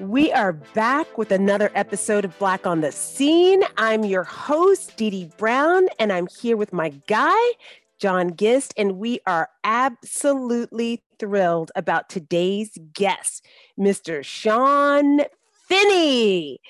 We are back with another episode of Black on the Scene. I'm your host, Dee Dee Brown, and I'm here with my guy, John Gist, and we are absolutely thrilled about today's guest, Mr. Sean Finney.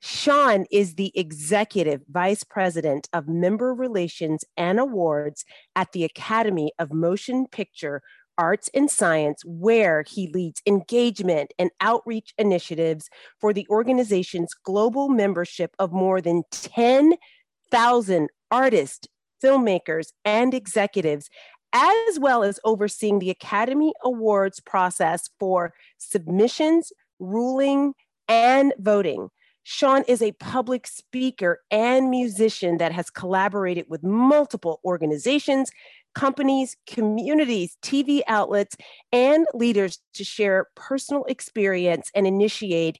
Sean is the executive vice president of member relations and awards at the Academy of Motion Picture Arts and Science, where he leads engagement and outreach initiatives for the organization's global membership of more than 10,000 artists, filmmakers, and executives, as well as overseeing the Academy Awards process for submissions, ruling, and voting. Sean is a public speaker and musician that has collaborated with multiple organizations, companies, communities, TV outlets, and leaders to share personal experience and initiate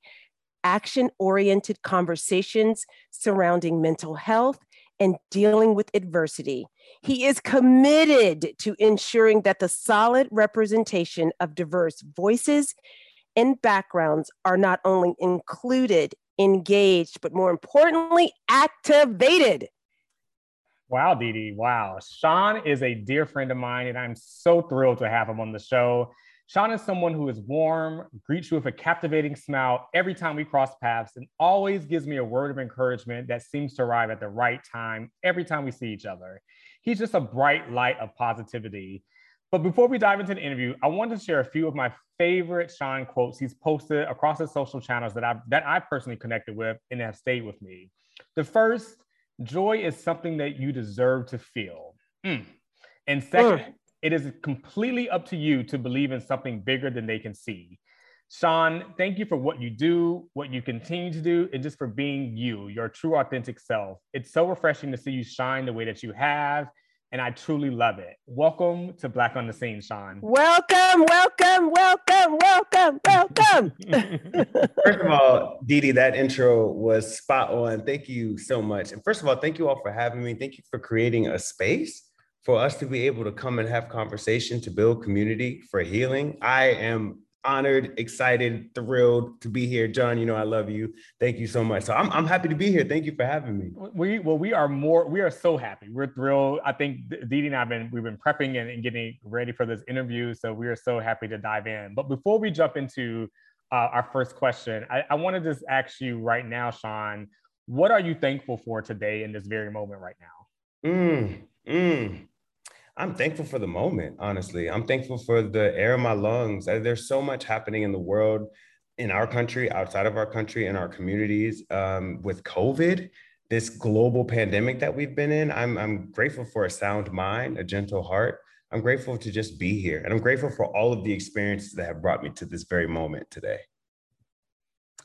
action oriented conversations surrounding mental health and dealing with adversity. He is committed to ensuring that the solid representation of diverse voices and backgrounds are not only included, engaged, but more importantly, activated Wow, Dee Dee. Wow. Sean is a dear friend of mine, and I'm so thrilled to have him on the show. Sean is someone who is warm, greets you with a captivating smile every time we cross paths, and always gives me a word of encouragement that seems to arrive at the right time every time we see each other. He's just a bright light of positivity. But before we dive into the interview, I want to share a few of my favorite Sean quotes he's posted across his social channels that I've that I personally connected with and have stayed with me. The first joy is something that you deserve to feel. Mm. And second, it is completely up to you to believe in something bigger than they can see. Sean, thank you for what you do, what you continue to do, and just for being you, your true, authentic self. It's so refreshing to see you shine the way that you have and I truly love it. Welcome to Black on the Scene, Sean. Welcome, welcome, welcome, welcome, welcome. first of all, Dee Dee, that intro was spot on. Thank you so much. And first of all, thank you all for having me. Thank you for creating a space for us to be able to come and have conversation to build community for healing. I am honored, excited, thrilled to be here. John, you know I love you. Thank you so much. So I'm, I'm happy to be here. Thank you for having me. We well, we are more, we are so happy. We're thrilled. I think Dee and I have been we've been prepping and, and getting ready for this interview. So we are so happy to dive in. But before we jump into uh, our first question, I, I want to just ask you right now, Sean, what are you thankful for today in this very moment right now? Mm, mm. I'm thankful for the moment, honestly. I'm thankful for the air in my lungs. There's so much happening in the world, in our country, outside of our country, in our communities um, with COVID, this global pandemic that we've been in. I'm, I'm grateful for a sound mind, a gentle heart. I'm grateful to just be here. And I'm grateful for all of the experiences that have brought me to this very moment today.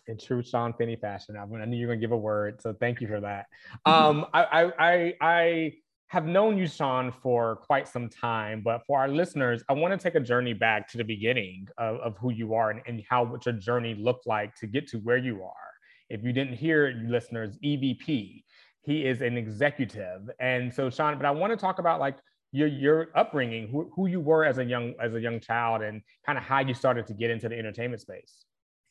In true Sean Finney fashion, I knew you were gonna give a word, so thank you for that. Um, I, I, I, I have known you, Sean, for quite some time, but for our listeners, I want to take a journey back to the beginning of, of who you are and, and how what your journey looked like to get to where you are. If you didn't hear listeners, EVP, he is an executive. And so, Sean, but I want to talk about like your your upbringing, who, who you were as a young as a young child, and kind of how you started to get into the entertainment space.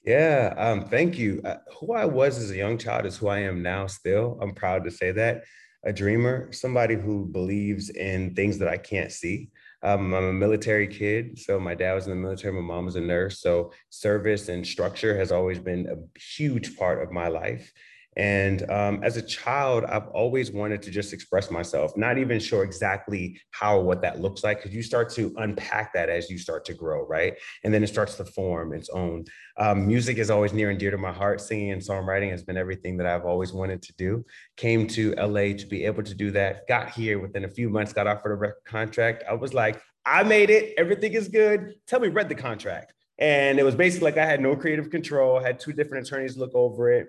Yeah, um, thank you. Uh, who I was as a young child is who I am now. Still, I'm proud to say that a dreamer, somebody who believes in things that I can't see. Um, I'm a military kid, so my dad was in the military, my mom was a nurse. So service and structure has always been a huge part of my life. And um, as a child, I've always wanted to just express myself, not even sure exactly how or what that looks like, because you start to unpack that as you start to grow, right? And then it starts to form its own. Um, music is always near and dear to my heart. Singing and songwriting has been everything that I've always wanted to do. Came to LA to be able to do that. Got here within a few months, got offered a record contract. I was like, I made it. Everything is good. Tell me, read the contract. And it was basically like I had no creative control, had two different attorneys look over it.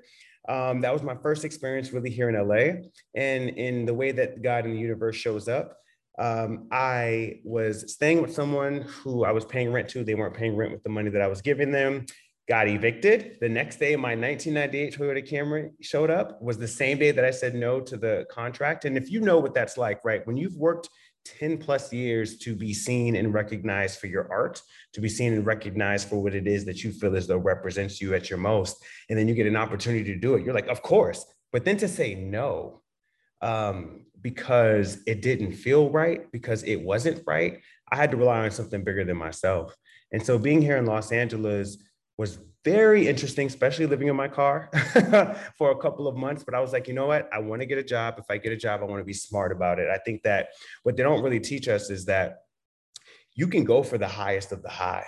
Um, that was my first experience really here in LA. And in the way that God in the universe shows up, um, I was staying with someone who I was paying rent to. They weren't paying rent with the money that I was giving them. Got evicted. The next day, my 1998 Toyota Camry showed up. Was the same day that I said no to the contract. And if you know what that's like, right? When you've worked 10 plus years to be seen and recognized for your art, to be seen and recognized for what it is that you feel as though represents you at your most. And then you get an opportunity to do it. You're like, of course. But then to say no, um, because it didn't feel right, because it wasn't right, I had to rely on something bigger than myself. And so being here in Los Angeles was very interesting, especially living in my car for a couple of months. But I was like, you know what? I want to get a job. If I get a job, I want to be smart about it. I think that what they don't really teach us is that you can go for the highest of the high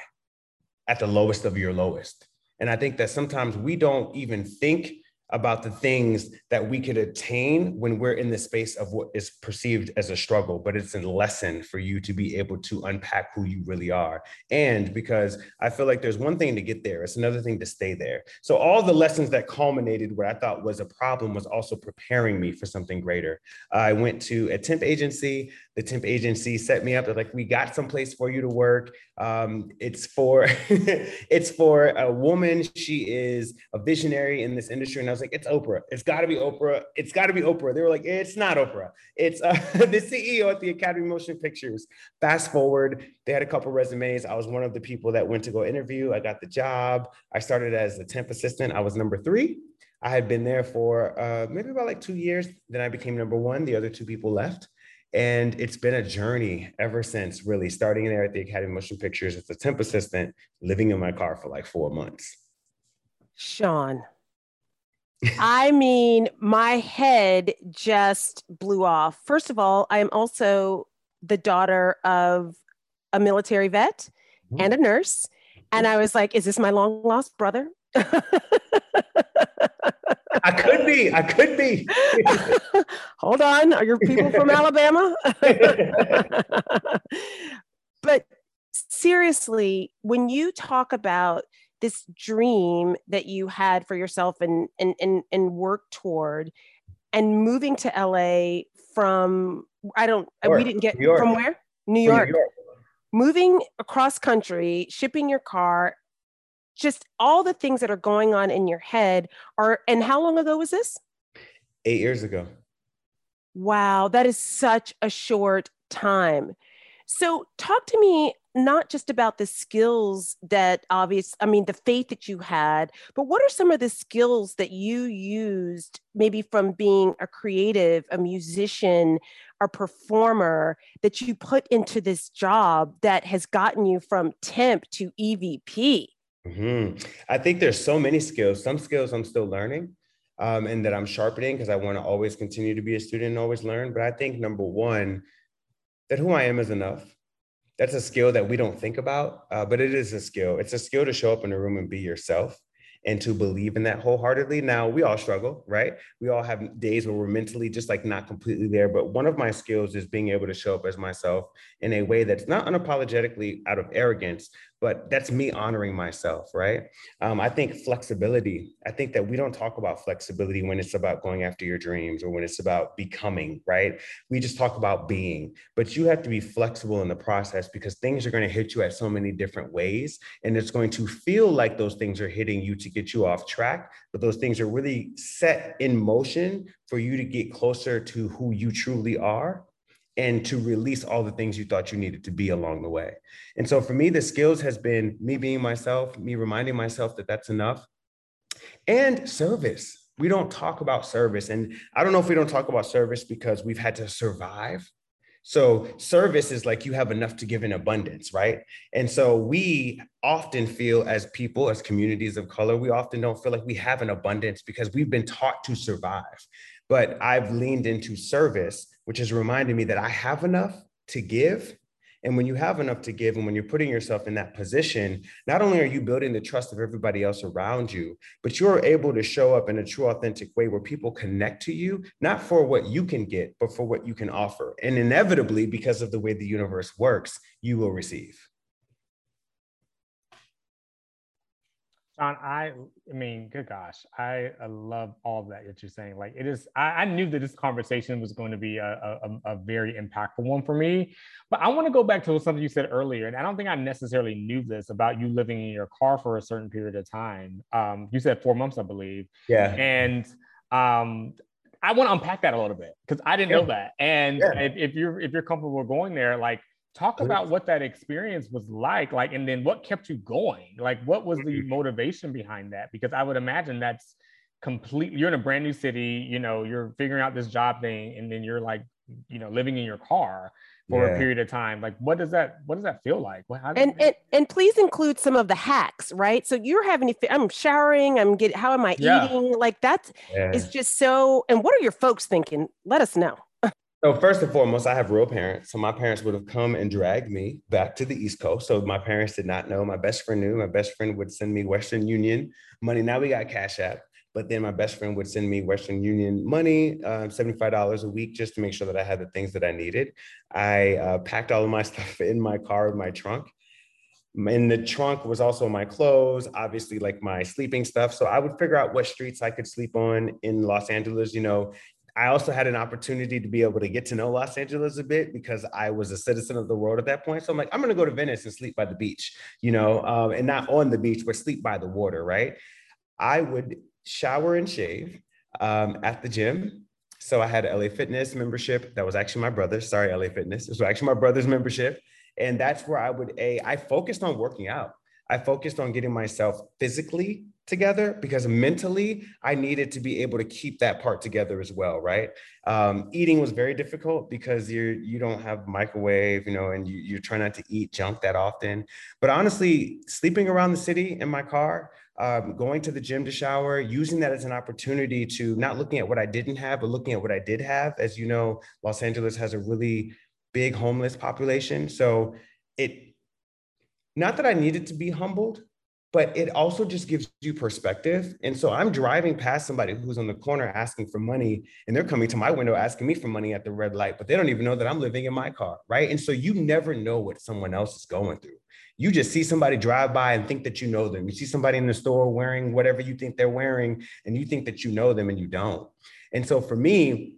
at the lowest of your lowest. And I think that sometimes we don't even think about the things that we could attain when we're in the space of what is perceived as a struggle, but it's a lesson for you to be able to unpack who you really are. And because I feel like there's one thing to get there, it's another thing to stay there. So all the lessons that culminated what I thought was a problem was also preparing me for something greater. I went to a temp agency the temp agency set me up. They're like, we got some place for you to work. Um, it's for it's for a woman. She is a visionary in this industry. And was like, it's Oprah. It's got to be Oprah. It's got to be Oprah. They were like, it's not Oprah. It's uh, the CEO at the Academy Motion Pictures. Fast forward, they had a couple resumes. I was one of the people that went to go interview. I got the job. I started as a temp assistant. I was number three. I had been there for uh, maybe about like two years. Then I became number one. The other two people left. And it's been a journey ever since, really, starting there at the Academy Motion Pictures as a temp assistant, living in my car for like four months. Sean, I mean, my head just blew off. First of all, I am also the daughter of a military vet mm-hmm. and a nurse. And I was like, is this my long lost brother? I could be. I could be. Hold on. Are your people from Alabama? but seriously, when you talk about this dream that you had for yourself and and and, and work toward and moving to LA from I don't we didn't get from where? New York. New York. Moving across country, shipping your car just all the things that are going on in your head are and how long ago was this eight years ago wow that is such a short time so talk to me not just about the skills that obvious i mean the faith that you had but what are some of the skills that you used maybe from being a creative a musician a performer that you put into this job that has gotten you from temp to evp Mm-hmm. I think there's so many skills. Some skills I'm still learning um, and that I'm sharpening because I want to always continue to be a student and always learn. But I think number one, that who I am is enough. That's a skill that we don't think about, uh, but it is a skill. It's a skill to show up in a room and be yourself and to believe in that wholeheartedly. Now, we all struggle, right? We all have days where we're mentally just like not completely there. But one of my skills is being able to show up as myself in a way that's not unapologetically out of arrogance, but that's me honoring myself, right? Um, I think flexibility, I think that we don't talk about flexibility when it's about going after your dreams or when it's about becoming, right? We just talk about being, but you have to be flexible in the process because things are going to hit you at so many different ways. And it's going to feel like those things are hitting you to get you off track, but those things are really set in motion for you to get closer to who you truly are and to release all the things you thought you needed to be along the way. And so for me, the skills has been me being myself, me reminding myself that that's enough, and service. We don't talk about service. And I don't know if we don't talk about service because we've had to survive. So service is like you have enough to give in abundance, right? And so we often feel as people, as communities of color, we often don't feel like we have an abundance because we've been taught to survive. But I've leaned into service which has reminded me that I have enough to give. And when you have enough to give, and when you're putting yourself in that position, not only are you building the trust of everybody else around you, but you're able to show up in a true, authentic way where people connect to you, not for what you can get, but for what you can offer. And inevitably, because of the way the universe works, you will receive. John, I, I mean, good gosh, I, I love all that that you're saying. Like, it is, I, I knew that this conversation was going to be a, a, a very impactful one for me. But I want to go back to something you said earlier, and I don't think I necessarily knew this about you living in your car for a certain period of time. Um, you said four months, I believe. Yeah. And um, I want to unpack that a little bit because I didn't yeah. know that. And yeah. if, if, you're if you're comfortable going there, like talk about what that experience was like, like, and then what kept you going? Like, what was the mm-hmm. motivation behind that? Because I would imagine that's completely you're in a brand new city, you know, you're figuring out this job thing, and then you're like, you know, living in your car for yeah. a period of time like what does that what does that feel like what, and, and and please include some of the hacks right so you're having to i'm showering i'm getting how am i yeah. eating like that's yeah. it's just so and what are your folks thinking let us know so first and foremost, I have real parents. So my parents would have come and dragged me back to the East Coast. So my parents did not know. My best friend knew. My best friend would send me Western Union money. Now we got Cash App. But then my best friend would send me Western Union money, uh, $75 a week, just to make sure that I had the things that I needed. I uh, packed all of my stuff in my car with my trunk. In the trunk was also my clothes, obviously, like my sleeping stuff. So I would figure out what streets I could sleep on in Los Angeles. You know, I also had an opportunity to be able to get to know Los Angeles a bit because I was a citizen of the world at that point. So I'm like, I'm going to go to Venice and sleep by the beach, you know, um, and not on the beach, but sleep by the water, right? I would shower and shave um, at the gym. So I had LA Fitness membership. That was actually my brother's. Sorry, LA Fitness. It was actually my brother's membership. And that's where I would a I focused on working out. I focused on getting myself physically together because mentally I needed to be able to keep that part together as well, right? Um, eating was very difficult because you're you don't have microwave, you know, and you, you're trying not to eat junk that often. But honestly, sleeping around the city in my car um, going to the gym to shower, using that as an opportunity to not looking at what I didn't have, but looking at what I did have. As you know, Los Angeles has a really big homeless population. So it, not that I needed to be humbled, but it also just gives you perspective. And so I'm driving past somebody who's on the corner asking for money, and they're coming to my window asking me for money at the red light, but they don't even know that I'm living in my car, right? And so you never know what someone else is going through you just see somebody drive by and think that you know them. You see somebody in the store wearing whatever you think they're wearing, and you think that you know them and you don't. And so for me,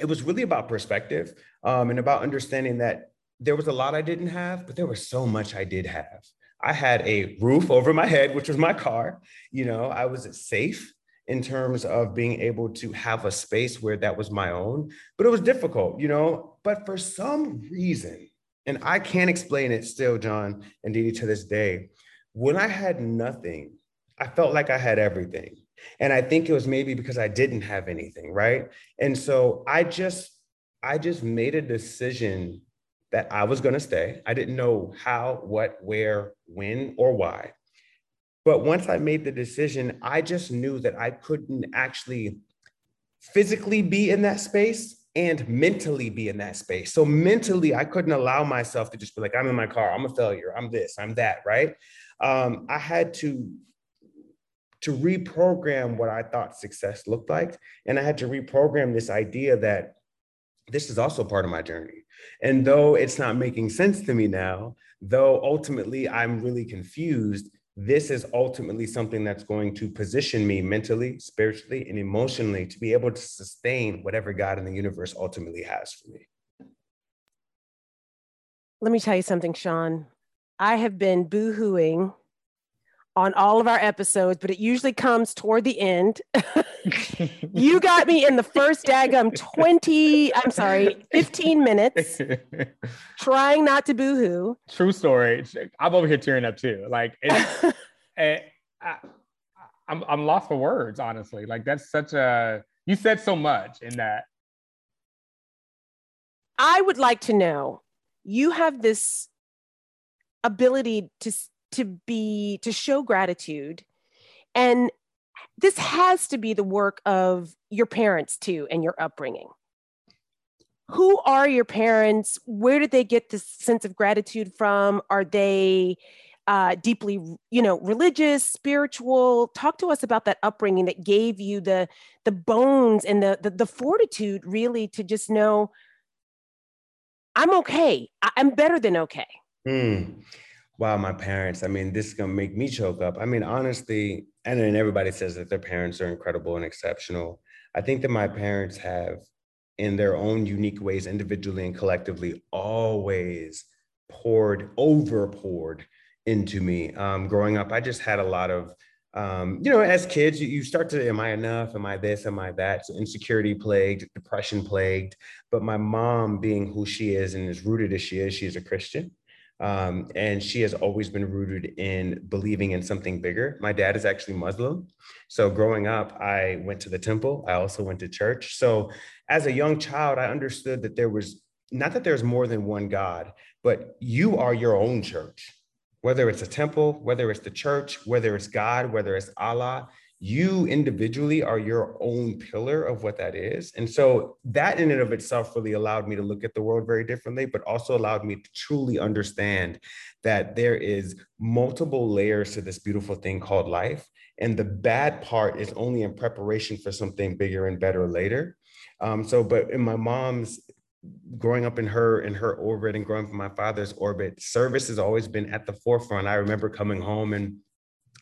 it was really about perspective um, and about understanding that there was a lot I didn't have, but there was so much I did have. I had a roof over my head, which was my car. You know, I was safe in terms of being able to have a space where that was my own, but it was difficult, you know. But for some reason, and I can't explain it still, John and Dee Dee, to this day. When I had nothing, I felt like I had everything. And I think it was maybe because I didn't have anything, right? And so I just, I just made a decision that I was going to stay. I didn't know how, what, where, when, or why. But once I made the decision, I just knew that I couldn't actually physically be in that space and mentally be in that space. So mentally, I couldn't allow myself to just be like, I'm in my car, I'm a failure, I'm this, I'm that, right? Um, I had to to reprogram what I thought success looked like, and I had to reprogram this idea that this is also part of my journey. And though it's not making sense to me now, though ultimately I'm really confused, this is ultimately something that's going to position me mentally, spiritually, and emotionally to be able to sustain whatever God in the universe ultimately has for me. Let me tell you something, Sean. I have been boohooing on all of our episodes, but it usually comes toward the end. you got me in the first daggum 20, I'm sorry, 15 minutes trying not to boohoo. True story. I'm over here tearing up too. Like, it, eh, it, I, I'm, I'm lost for words, honestly. Like, that's such a, you said so much in that. I would like to know you have this ability to to be to show gratitude. And this has to be the work of your parents too and your upbringing. Who are your parents? Where did they get this sense of gratitude from? Are they uh, deeply you know religious spiritual? Talk to us about that upbringing that gave you the the bones and the the, the fortitude really to just know i'm okay. I'm better than okay. Mm wow, my parents, I mean, this is going to make me choke up. I mean, honestly, and then everybody says that their parents are incredible and exceptional. I think that my parents have, in their own unique ways, individually and collectively, always poured, over poured into me. Um, growing up, I just had a lot of um, you know, as kids, you, start to, am I enough? Am I this? Am I that? So insecurity plagued, depression plagued. But my mom, being who she is and as rooted as she is, she is a Christian. Um, and she has always been rooted in believing in something bigger. My dad is actually Muslim. So growing up, I went to the temple. I also went to church. So as a young child, I understood that there was not that there's more than one God, but you are your own church whether it's a temple, whether it's the church, whether it's God, whether it's Allah, you individually are your own pillar of what that is. And so that in and of itself really allowed me to look at the world very differently, but also allowed me to truly understand that there is multiple layers to this beautiful thing called life. And the bad part is only in preparation for something bigger and better later. Um, so, but in my mom's growing up in her in her orbit and growing up in my father's orbit, service has always been at the forefront. I remember coming home and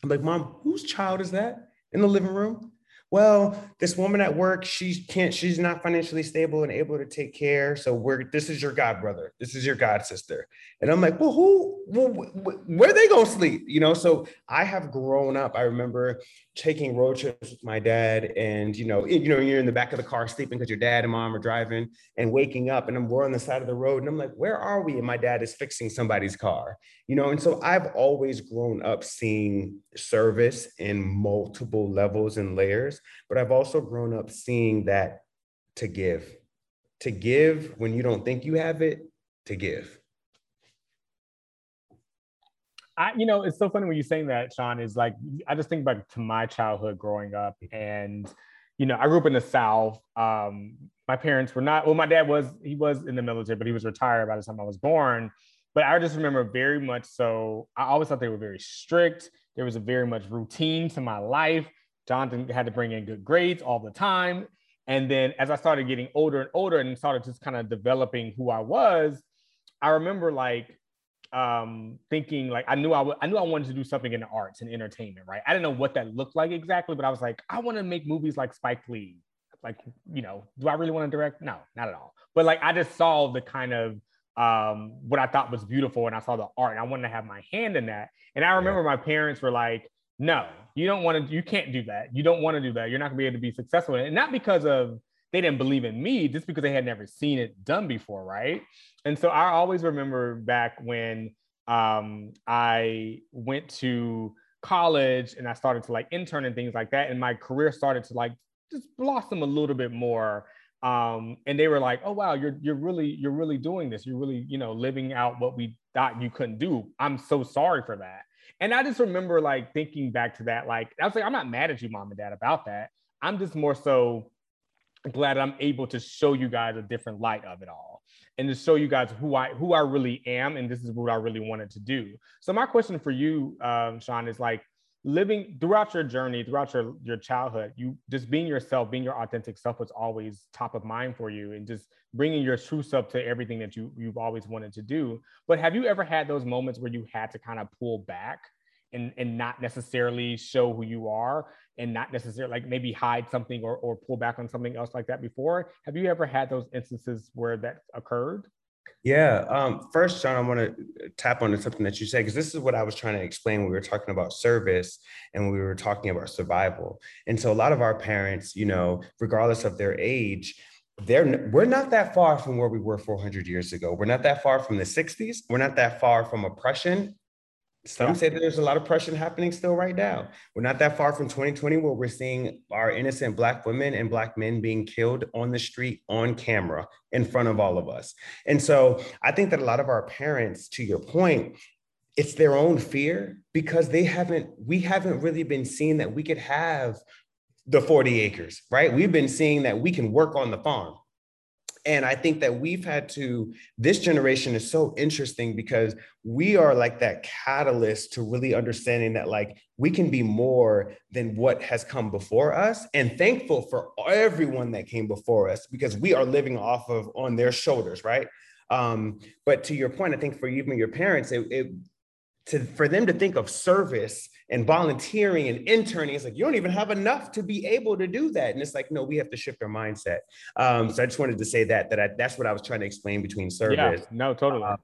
I'm like, Mom, whose child is that in the living room? well, this woman at work, she can't, she's not financially stable and able to take care. So we're, this is your god brother. This is your god sister. And I'm like, well, who, well, where they gonna sleep? You know? So I have grown up. I remember taking road trips with my dad and, you know, you know, you're in the back of the car sleeping because your dad and mom are driving and waking up and I'm, we're on the side of the road and I'm like, where are we? And my dad is fixing somebody's car, you know? And so I've always grown up seeing service in multiple levels and layers but I've also grown up seeing that to give, to give when you don't think you have it, to give. I, you know, it's so funny when you're saying that, Sean, is like, I just think back to my childhood growing up and, you know, I grew up in the South. Um, my parents were not, well, my dad was, he was in the military, but he was retired by the time I was born. But I just remember very much so, I always thought they were very strict. There was a very much routine to my life. Jonathan had to bring in good grades all the time. And then as I started getting older and older and started just kind of developing who I was, I remember like um, thinking like I knew I, w- I knew I wanted to do something in the arts and entertainment, right? I didn't know what that looked like exactly, but I was like, I want to make movies like Spike Lee. Like, you know, do I really want to direct? No, not at all. But like I just saw the kind of um, what I thought was beautiful and I saw the art and I wanted to have my hand in that. And I remember yeah. my parents were like, no, you don't want to, you can't do that. You don't want to do that. You're not gonna be able to be successful. And not because of they didn't believe in me, just because they had never seen it done before, right? And so I always remember back when um, I went to college and I started to like intern and things like that, and my career started to like just blossom a little bit more. Um, and they were like, "Oh wow, you're you're really you're really doing this. You're really you know living out what we thought you couldn't do." I'm so sorry for that. And I just remember like thinking back to that, like I was like, I'm not mad at you, mom and dad, about that. I'm just more so glad I'm able to show you guys a different light of it all and to show you guys who I who I really am and this is what I really wanted to do. So my question for you, um, Sean, is like living throughout your journey, throughout your your childhood, you just being yourself, being your authentic self was always top of mind for you, and just bringing your true self to everything that you you've always wanted to do. But have you ever had those moments where you had to kind of pull back and and not necessarily show who you are and not necessarily like maybe hide something or, or pull back on something else like that before. Have you ever had those instances where that occurred? Yeah um, first john i want to tap on something that you said because this is what i was trying to explain when we were talking about service and we were talking about survival. And so a lot of our parents you know regardless of their age they're we're not that far from where we were 400 years ago. We're not that far from the 60s we're not that far from oppression some yeah. say that there's a lot of pressure happening still right now. We're not that far from 2020 where we're seeing our innocent Black women and Black men being killed on the street on camera in front of all of us. And so I think that a lot of our parents, to your point, it's their own fear because they haven't, we haven't really been seeing that we could have the 40 acres, right? We've been seeing that we can work on the farm and I think that we've had to, this generation is so interesting because we are like that catalyst to really understanding that, like, we can be more than what has come before us and thankful for everyone that came before us because we are living off of on their shoulders, right? Um, but to your point, I think for even your parents, it, it to for them to think of service and volunteering and interning, it's like you don't even have enough to be able to do that. And it's like, no, we have to shift our mindset. Um, so I just wanted to say that that I, that's what I was trying to explain between service. Yeah, no, totally. Uh,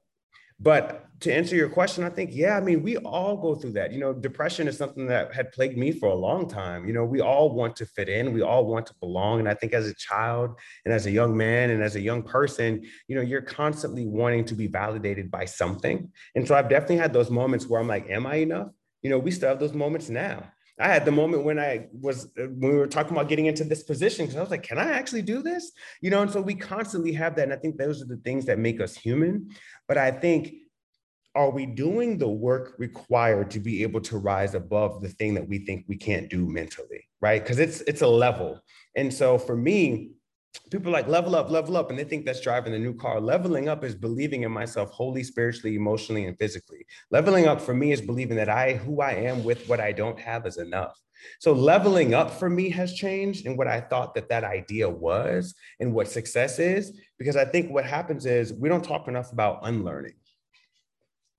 But to answer your question, I think, yeah, I mean, we all go through that. You know, depression is something that had plagued me for a long time. You know, we all want to fit in, we all want to belong. And I think as a child and as a young man and as a young person, you know, you're constantly wanting to be validated by something. And so I've definitely had those moments where I'm like, am I enough? You know, we still have those moments now. I had the moment when I was uh, when we were talking about getting into this position because I was like, can I actually do this? You know, and so we constantly have that. And I think those are the things that make us human. But I think are we doing the work required to be able to rise above the thing that we think we can't do mentally right because it's it's a level and so for me people like level up level up and they think that's driving the new car. Leveling up is believing in myself wholly spiritually emotionally and physically. Leveling up for me is believing that i who i am with what i don't have is enough. So leveling up for me has changed and what i thought that that idea was and what success is because i think what happens is we don't talk enough about unlearning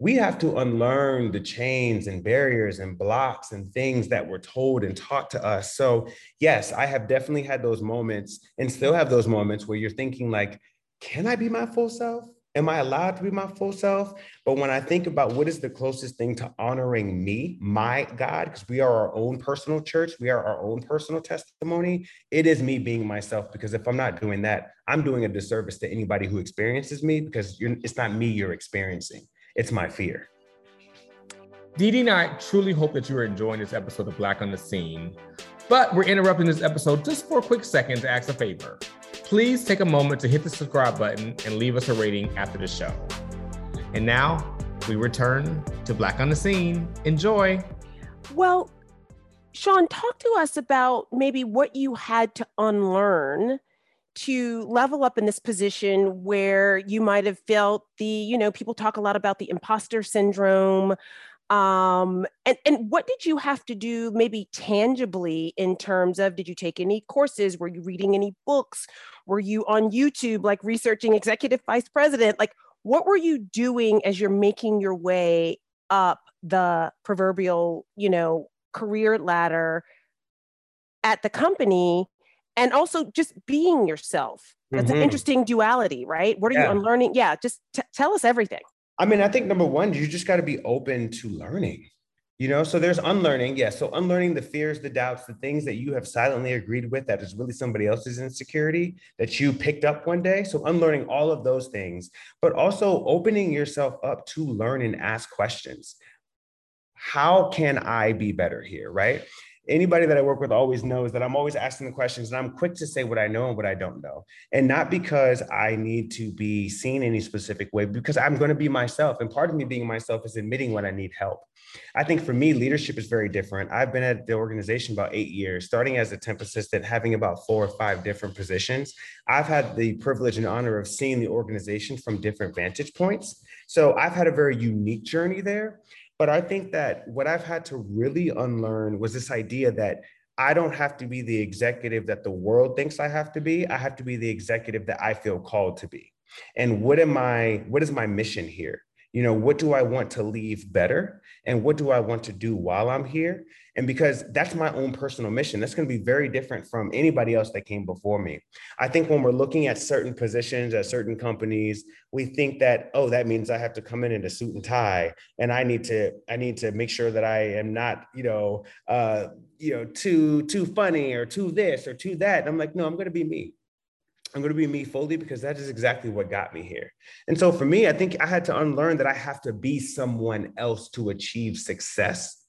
we have to unlearn the chains and barriers and blocks and things that were told and taught to us. So, yes, I have definitely had those moments and still have those moments where you're thinking, like, can I be my full self? Am I allowed to be my full self? But when I think about what is the closest thing to honoring me, my God, because we are our own personal church, we are our own personal testimony, it is me being myself. Because if I'm not doing that, I'm doing a disservice to anybody who experiences me because it's not me you're experiencing. It's my fear. Dee Dee and I truly hope that you are enjoying this episode of Black on the Scene. But we're interrupting this episode just for a quick second to ask a favor. Please take a moment to hit the subscribe button and leave us a rating after the show. And now we return to Black on the Scene. Enjoy. Well, Sean, talk to us about maybe what you had to unlearn to level up in this position where you might have felt the, you know, people talk a lot about the imposter syndrome. Um, and, and what did you have to do maybe tangibly in terms of did you take any courses? Were you reading any books? Were you on YouTube like researching executive vice president? Like what were you doing as you're making your way up the proverbial, you know, career ladder at the company and also just being yourself. That's mm-hmm. an interesting duality, right? What are yeah. you unlearning? Yeah, just t- tell us everything. I mean, I think number one, you just got to be open to learning. You know, so there's unlearning. Yes. Yeah, so unlearning the fears, the doubts, the things that you have silently agreed with that is really somebody else's insecurity that you picked up one day. So unlearning all of those things, but also opening yourself up to learn and ask questions. How can I be better here? Right anybody that I work with always knows that I'm always asking the questions and I'm quick to say what I know and what I don't know. And not because I need to be seen any specific way, because I'm going to be myself. And part of me being myself is admitting when I need help. I think for me, leadership is very different. I've been at the organization about eight years, starting as a temp assistant, having about four or five different positions. I've had the privilege and honor of seeing the organization from different vantage points. So I've had a very unique journey there. But I think that what I've had to really unlearn was this idea that I don't have to be the executive that the world thinks I have to be. I have to be the executive that I feel called to be. And what am I, what is my mission here? You know, what do I want to leave better? And what do I want to do while I'm here? And because that's my own personal mission, that's going to be very different from anybody else that came before me. I think when we're looking at certain positions at certain companies, we think that, oh, that means I have to come in in a suit and tie, and I need to, I need to make sure that I am not, you know, uh, you know, too too funny or too this or too that. And I'm like, no, I'm going to be me. I'm going to be me fully because that is exactly what got me here. And so for me, I think I had to unlearn that I have to be someone else to achieve success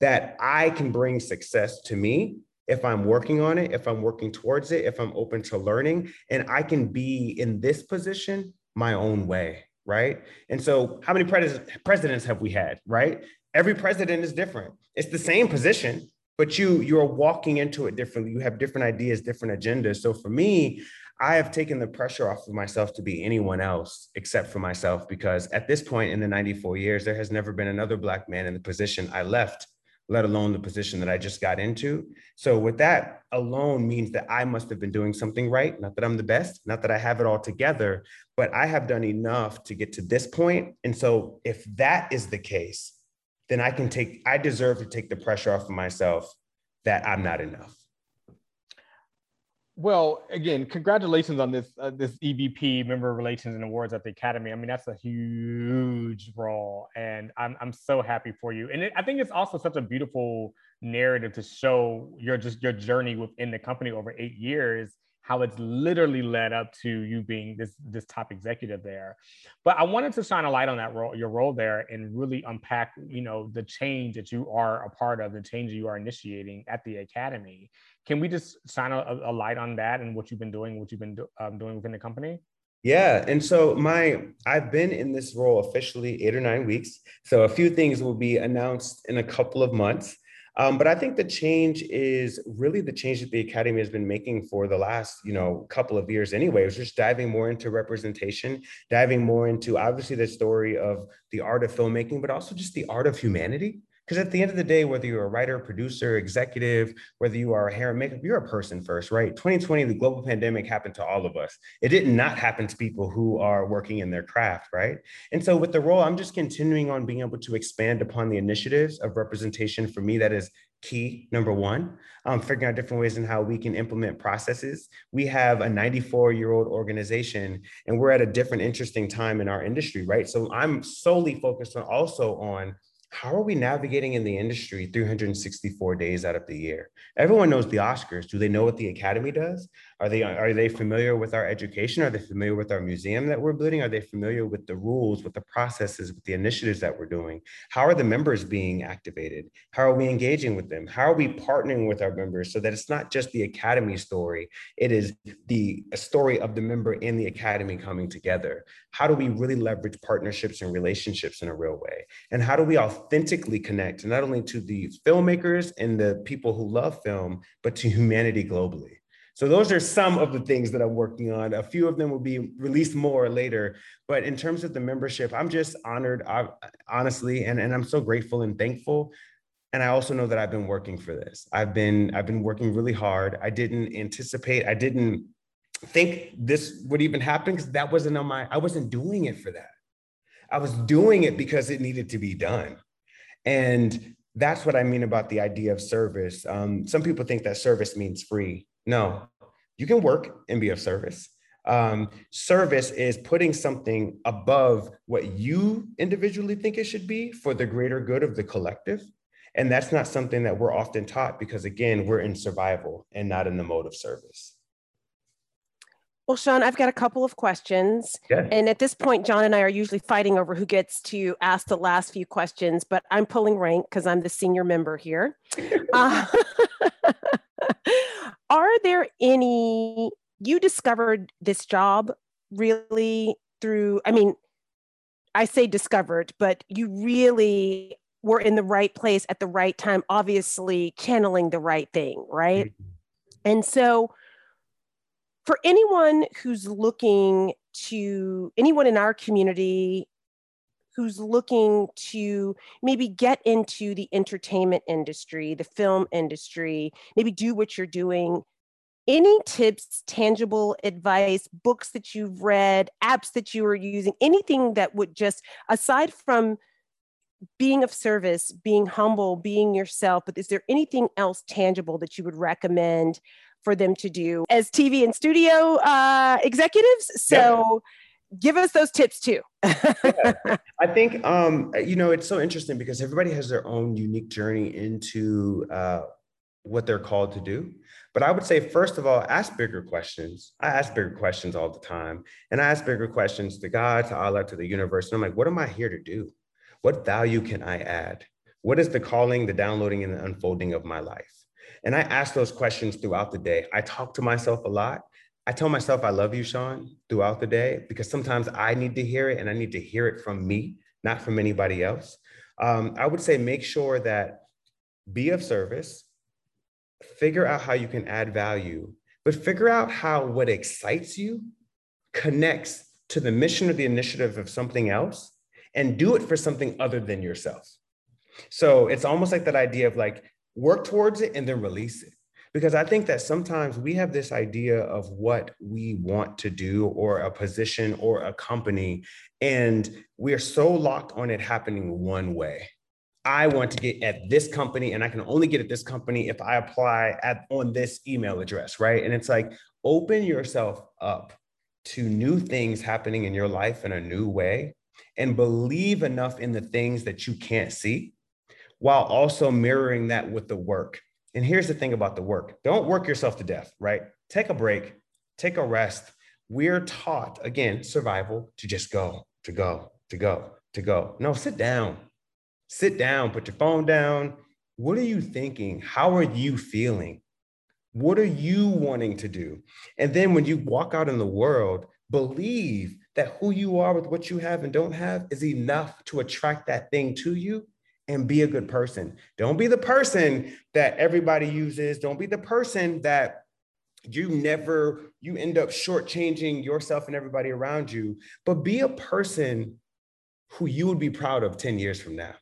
that I can bring success to me if I'm working on it, if I'm working towards it, if I'm open to learning, and I can be in this position my own way, right? And so, how many pres- presidents have we had, right? Every president is different. It's the same position, but you you're walking into it differently. You have different ideas, different agendas. So for me, I have taken the pressure off of myself to be anyone else except for myself because at this point in the 94 years, there has never been another Black man in the position I left let alone the position that I just got into. So with that alone means that I must have been doing something right. Not that I'm the best, not that I have it all together, but I have done enough to get to this point. And so if that is the case, then I can take, I deserve to take the pressure off of myself that I'm not enough. Well, again, congratulations on this uh, this EVP Member Relations and Awards at the Academy. I mean, that's a huge role, and I'm I'm so happy for you. And it, I think it's also such a beautiful narrative to show your just your journey within the company over eight years how it's literally led up to you being this this top executive there. But I wanted to shine a light on that role, your role there, and really unpack, you know, the change that you are a part of, the change you are initiating at the academy. Can we just shine a, a light on that and what you've been doing, what you've been do, um, doing within the company? Yeah, and so my I've been in this role officially eight or nine weeks. So a few things will be announced in a couple of months. Um, but I think the change is really the change that the Academy has been making for the last, you know, couple of years anyway. Was just diving more into representation, diving more into obviously the story of the art of filmmaking, but also just the art of humanity. Because at the end of the day, whether you're a writer, producer, executive, whether you are a hair and makeup, you're a person first, right? 2020, the global pandemic happened to all of us. It did not happen to people who are working in their craft, right? And so with the role, I'm just continuing on being able to expand upon the initiatives of representation. For me, that is key number one um, figuring out different ways in how we can implement processes we have a 94 year old organization and we're at a different interesting time in our industry right so i'm solely focused on also on how are we navigating in the industry 364 days out of the year? Everyone knows the Oscars. Do they know what the Academy does? Are they are they familiar with our education? Are they familiar with our museum that we're building? Are they familiar with the rules, with the processes, with the initiatives that we're doing? How are the members being activated? How are we engaging with them? How are we partnering with our members so that it's not just the Academy story, it is the story of the member in the Academy coming together? How do we really leverage partnerships and relationships in a real way? And how do we authentically connect not only to the filmmakers and the people who love film, but to humanity globally? So those are some of the things that I'm working on. A few of them will be released more later. But in terms of the membership, I'm just honored, honestly, and, and I'm so grateful and thankful. And I also know that I've been working for this. I've been I've been working really hard. I didn't anticipate. I didn't think this would even happen because that wasn't on my. I wasn't doing it for that. I was doing it because it needed to be done. And that's what I mean about the idea of service. Um, some people think that service means free. No, you can work and be of service. Um, service is putting something above what you individually think it should be for the greater good of the collective. And that's not something that we're often taught because, again, we're in survival and not in the mode of service. Well, Sean, I've got a couple of questions. Yeah. And at this point, John and I are usually fighting over who gets to ask the last few questions, but I'm pulling rank because I'm the senior member here. uh, are there any, you discovered this job really through, I mean, I say discovered, but you really were in the right place at the right time, obviously channeling the right thing, right? Mm-hmm. And so, for anyone who's looking to, anyone in our community who's looking to maybe get into the entertainment industry, the film industry, maybe do what you're doing. Any tips, tangible advice, books that you've read, apps that you are using, anything that would just, aside from being of service, being humble, being yourself, but is there anything else tangible that you would recommend for them to do as TV and studio uh, executives? So, give us those tips too. yeah. I think um, you know it's so interesting because everybody has their own unique journey into uh, what they're called to do. But I would say, first of all, ask bigger questions. I ask bigger questions all the time, and I ask bigger questions to God, to Allah, to the universe. And I'm like, what am I here to do? What value can I add? What is the calling, the downloading, and the unfolding of my life? And I ask those questions throughout the day. I talk to myself a lot I tell myself I love you, Sean, throughout the day because sometimes I need to hear it and I need to hear it from me, not from anybody else. Um, I would say make sure that be of service, figure out how you can add value, but figure out how what excites you connects to the mission or the initiative of something else and do it for something other than yourself. So it's almost like that idea of like work towards it and then release it because I think that sometimes we have this idea of what we want to do or a position or a company, and we are so locked on it happening one way. I want to get at this company and I can only get at this company if I apply at on this email address, right? And it's like open yourself up to new things happening in your life in a new way and believe enough in the things that you can't see while also mirroring that with the work. And here's the thing about the work. Don't work yourself to death, right? Take a break, take a rest. We're taught again, survival to just go, to go, to go, to go. No, sit down Sit down, put your phone down. What are you thinking? How are you feeling? What are you wanting to do? And then when you walk out in the world, believe that who you are with what you have and don't have is enough to attract that thing to you and be a good person. Don't be the person that everybody uses. Don't be the person that you never you end up shortchanging yourself and everybody around you but be a person who you would be proud of 10 years from now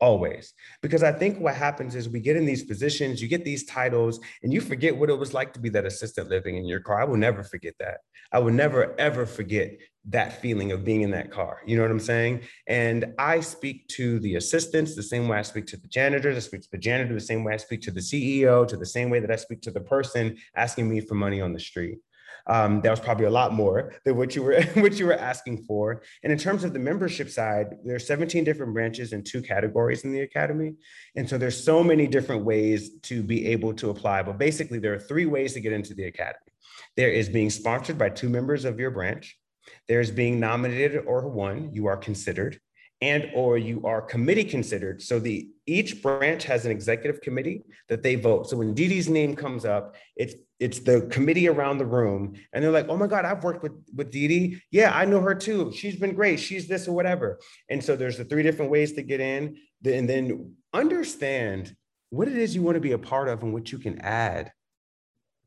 always. Because I think what happens is we get in these positions, you get these titles, and you forget what it was like to be that assistant living in your car. I will never forget that. I will never, ever forget that feeling of being in that car. You know what I'm saying? And I speak to the assistants the same way I speak to the janitors. I speak to the janitor the same way I speak to the CEO, to the same way that I speak to the person asking me for money on the street. Um, that was probably a lot more than what you were what you were asking for. And in terms of the membership side, there are 17 different branches and two categories in the academy. And so there's so many different ways to be able to apply. But basically, there are three ways to get into the academy. There is being sponsored by two members of your branch. There's being nominated or won, you are considered and or you are committee considered. So the each branch has an executive committee that they vote. So when Dee Dee's name comes up, it's it's the committee around the room, and they're like, "Oh my God, I've worked with with Dee Dee. Yeah, I know her too. She's been great. She's this or whatever." And so there's the three different ways to get in, and then understand what it is you want to be a part of and what you can add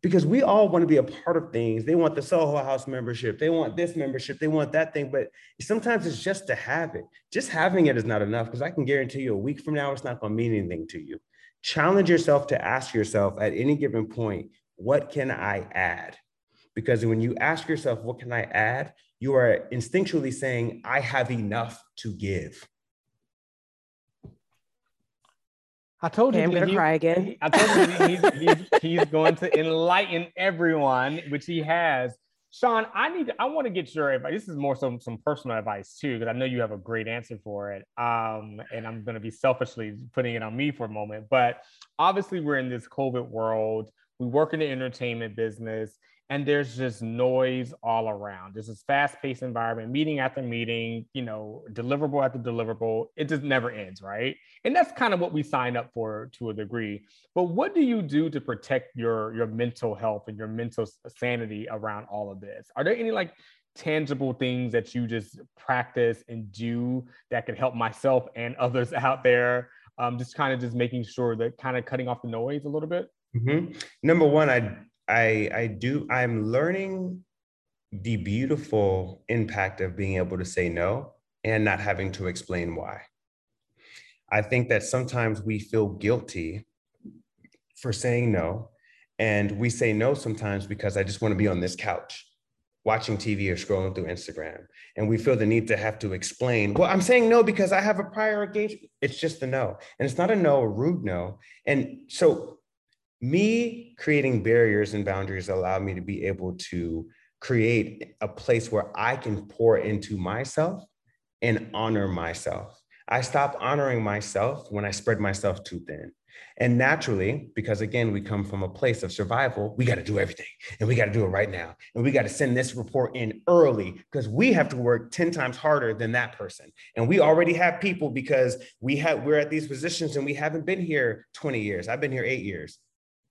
because we all want to be a part of things. They want the Soho House membership, they want this membership, they want that thing, but sometimes it's just to have it. Just having it is not enough because I can guarantee you a week from now, it's not going to mean anything to you. Challenge yourself to ask yourself at any given point, what can I add? Because when you ask yourself, what can I add? You are instinctually saying, I have enough to give. I told you. I'm going to cry again. I told you he's, he's, he's, going to enlighten everyone, which he has. Sean, I need. I want to get your advice. This is more some some personal advice too, because I know you have a great answer for it. Um, and I'm going to be selfishly putting it on me for a moment. But obviously, we're in this COVID world. We work in the entertainment business, and there's just noise all around. There's this fast-paced environment, meeting after meeting, you know, deliverable after deliverable. It just never ends, right? And that's kind of what we sign up for to a degree. But what do you do to protect your your mental health and your mental sanity around all of this? Are there any like tangible things that you just practice and do that can help myself and others out there? Um, just kind of just making sure that kind of cutting off the noise a little bit. Mm-hmm. Number one, I I I do I'm learning the beautiful impact of being able to say no and not having to explain why. I think that sometimes we feel guilty for saying no. And we say no sometimes because I just want to be on this couch watching TV or scrolling through Instagram. And we feel the need to have to explain, well, I'm saying no because I have a prior engagement. It's just a no. And it's not a no, a rude no. And so me creating barriers and boundaries allow me to be able to create a place where I can pour into myself and honor myself. I stop honoring myself when I spread myself too thin. And naturally, because again, we come from a place of survival, we got to do everything and we got to do it right now. And we got to send this report in early because we have to work 10 times harder than that person. And we already have people because we have we're at these positions and we haven't been here 20 years. I've been here 8 years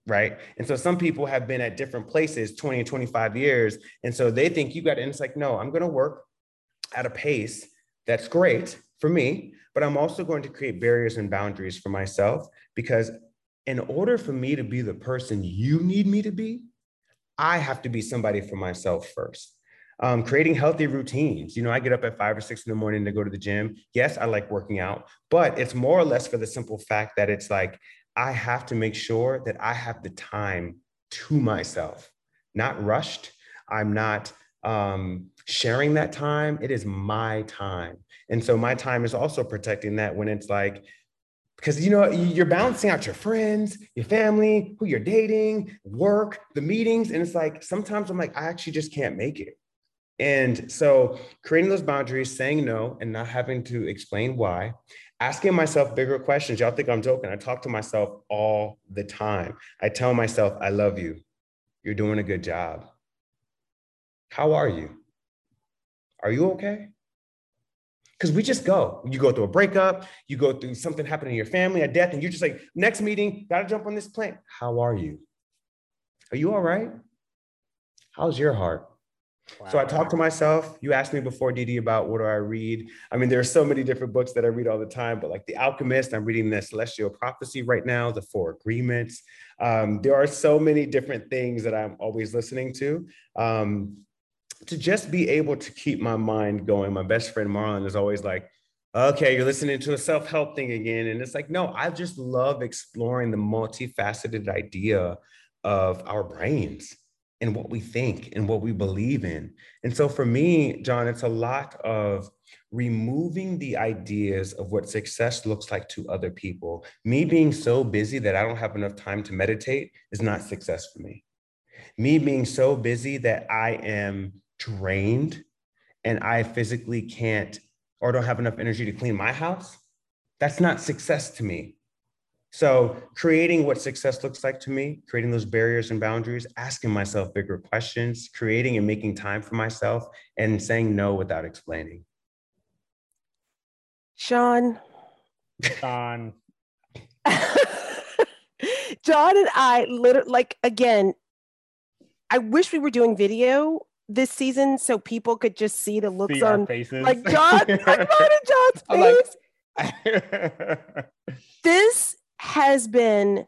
right? And so some people have been at different places 20 and 25 years. And so they think you got it. And it's like, no, I'm going to work at a pace that's great for me, but I'm also going to create barriers and boundaries for myself because in order for me to be the person you need me to be, I have to be somebody for myself first. Um, creating healthy routines. You know, I get up at five or six in the morning to go to the gym. Yes, I like working out, but it's more or less for the simple fact that it's like I have to make sure that I have the time to myself, not rushed. I'm not um, sharing that time. It is my time. And so my time is also protecting that when it's like, because you know you're balancing out your friends your family who you're dating work the meetings and it's like sometimes i'm like i actually just can't make it and so creating those boundaries saying no and not having to explain why asking myself bigger questions y'all think i'm joking i talk to myself all the time i tell myself i love you you're doing a good job how are you are you okay because we just go. You go through a breakup, you go through something happening in your family, a death, and you're just like, next meeting, gotta jump on this plane. How are you? Are you all right? How's your heart? Wow. So I talk to myself. You asked me before, Dee Dee, about what do I read. I mean, there are so many different books that I read all the time, but like The Alchemist, I'm reading The Celestial Prophecy right now, The Four Agreements. Um, there are so many different things that I'm always listening to. Um, to just be able to keep my mind going. My best friend Marlon is always like, okay, you're listening to a self help thing again. And it's like, no, I just love exploring the multifaceted idea of our brains and what we think and what we believe in. And so for me, John, it's a lot of removing the ideas of what success looks like to other people. Me being so busy that I don't have enough time to meditate is not success for me. Me being so busy that I am drained and I physically can't or don't have enough energy to clean my house, that's not success to me. So, creating what success looks like to me, creating those barriers and boundaries, asking myself bigger questions, creating and making time for myself, and saying no without explaining. Sean. Sean. John and I literally, like, again, I wish we were doing video this season so people could just see the looks see on faces. like John, like John's face. Like... this has been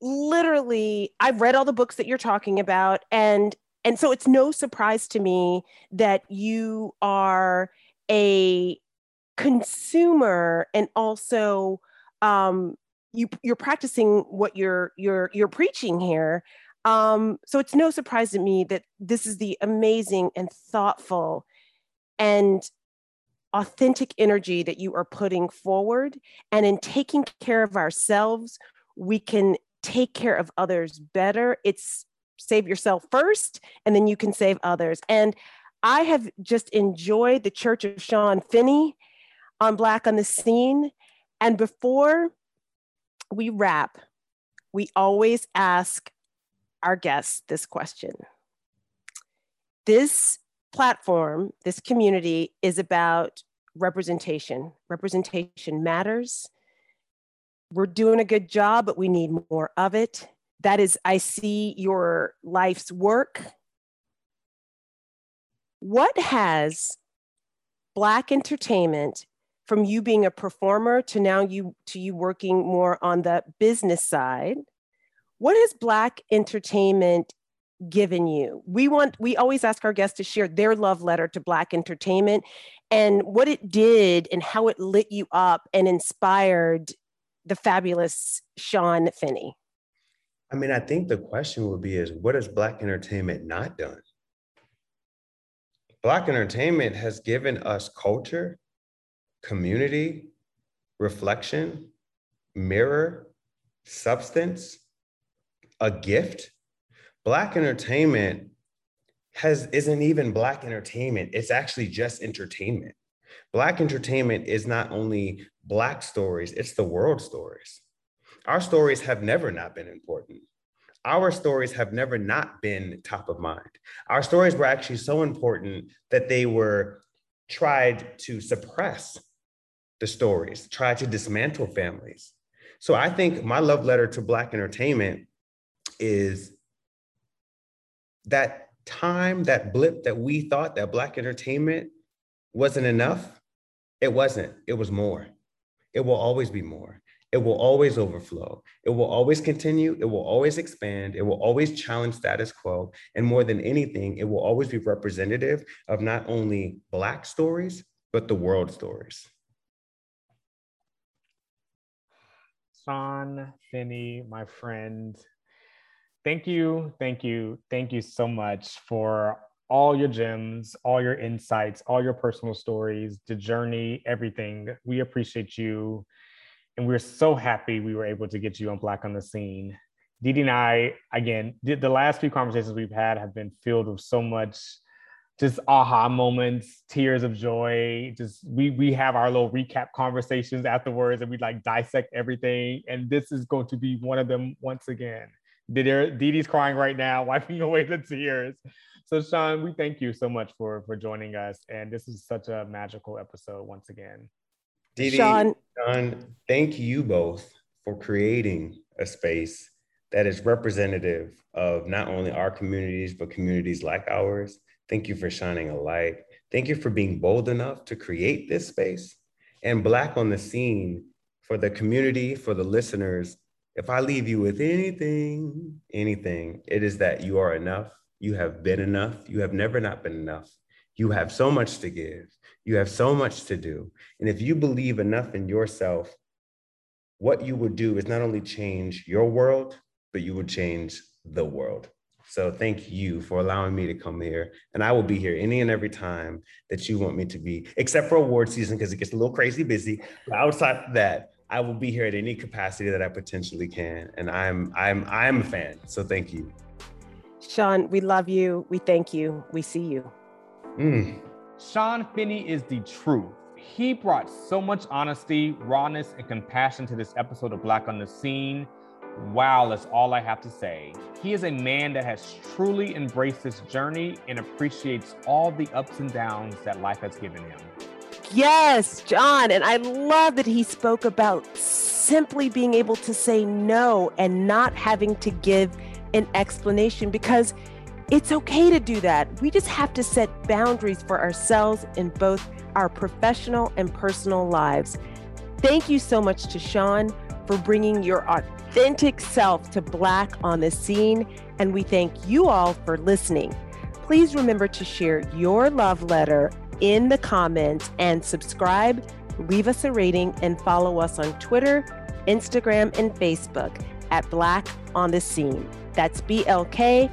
literally I've read all the books that you're talking about and and so it's no surprise to me that you are a consumer and also um you you're practicing what you're you're you're preaching here. Um, so it's no surprise to me that this is the amazing and thoughtful and authentic energy that you are putting forward. And in taking care of ourselves, we can take care of others better. It's save yourself first, and then you can save others. And I have just enjoyed the Church of Sean Finney on Black on the Scene. And before we wrap, we always ask our guests this question. This platform, this community is about representation. Representation matters. We're doing a good job, but we need more of it. That is, I see your life's work. What has Black entertainment from you being a performer to now you to you working more on the business side what has Black entertainment given you? We want, we always ask our guests to share their love letter to Black entertainment and what it did and how it lit you up and inspired the fabulous Sean Finney. I mean, I think the question would be is what has Black entertainment not done? Black entertainment has given us culture, community, reflection, mirror, substance, a gift. Black entertainment has isn't even black entertainment. It's actually just entertainment. Black entertainment is not only black stories, it's the world stories. Our stories have never not been important. Our stories have never not been top of mind. Our stories were actually so important that they were tried to suppress the stories, tried to dismantle families. So I think my love letter to Black entertainment is that time, that blip that we thought that Black entertainment wasn't enough, it wasn't. It was more. It will always be more. It will always overflow. It will always continue. It will always expand. It will always challenge status quo. And more than anything, it will always be representative of not only Black stories, but the world stories. Sean Finney, my friend, thank you, thank you, thank you so much for all your gems, all your insights, all your personal stories, the journey, everything. We appreciate you. and we're so happy we were able to get you on Black on the Scene. Dee Dee and I, again, the last few conversations we've had have been filled with so much just aha moments, tears of joy. Just we we have our little recap conversations afterwards, and we like dissect everything. And this is going to be one of them once again. Dee Dee's crying right now, wiping away the tears. So Sean, we thank you so much for for joining us, and this is such a magical episode once again. Dee Dee, Sean, Sean, thank you both for creating a space that is representative of not only our communities but communities like ours Thank you for shining a light. Thank you for being bold enough to create this space. And Black on the Scene for the community, for the listeners. If I leave you with anything, anything, it is that you are enough. You have been enough. You have never not been enough. You have so much to give. You have so much to do. And if you believe enough in yourself, what you would do is not only change your world, but you would change the world. So thank you for allowing me to come here. And I will be here any and every time that you want me to be, except for award season, because it gets a little crazy busy. But outside of that, I will be here at any capacity that I potentially can. And I'm I'm I'm a fan. So thank you. Sean, we love you. We thank you. We see you. Mm. Sean Finney is the truth. He brought so much honesty, rawness, and compassion to this episode of Black on the Scene. Wow, that's all I have to say. He is a man that has truly embraced this journey and appreciates all the ups and downs that life has given him. Yes, John. And I love that he spoke about simply being able to say no and not having to give an explanation because it's okay to do that. We just have to set boundaries for ourselves in both our professional and personal lives. Thank you so much to Sean for bringing your authentic self to Black on the Scene. And we thank you all for listening. Please remember to share your love letter in the comments and subscribe, leave us a rating, and follow us on Twitter, Instagram, and Facebook at Black on the Scene. That's B L K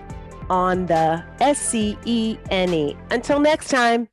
on the S C E N E. Until next time.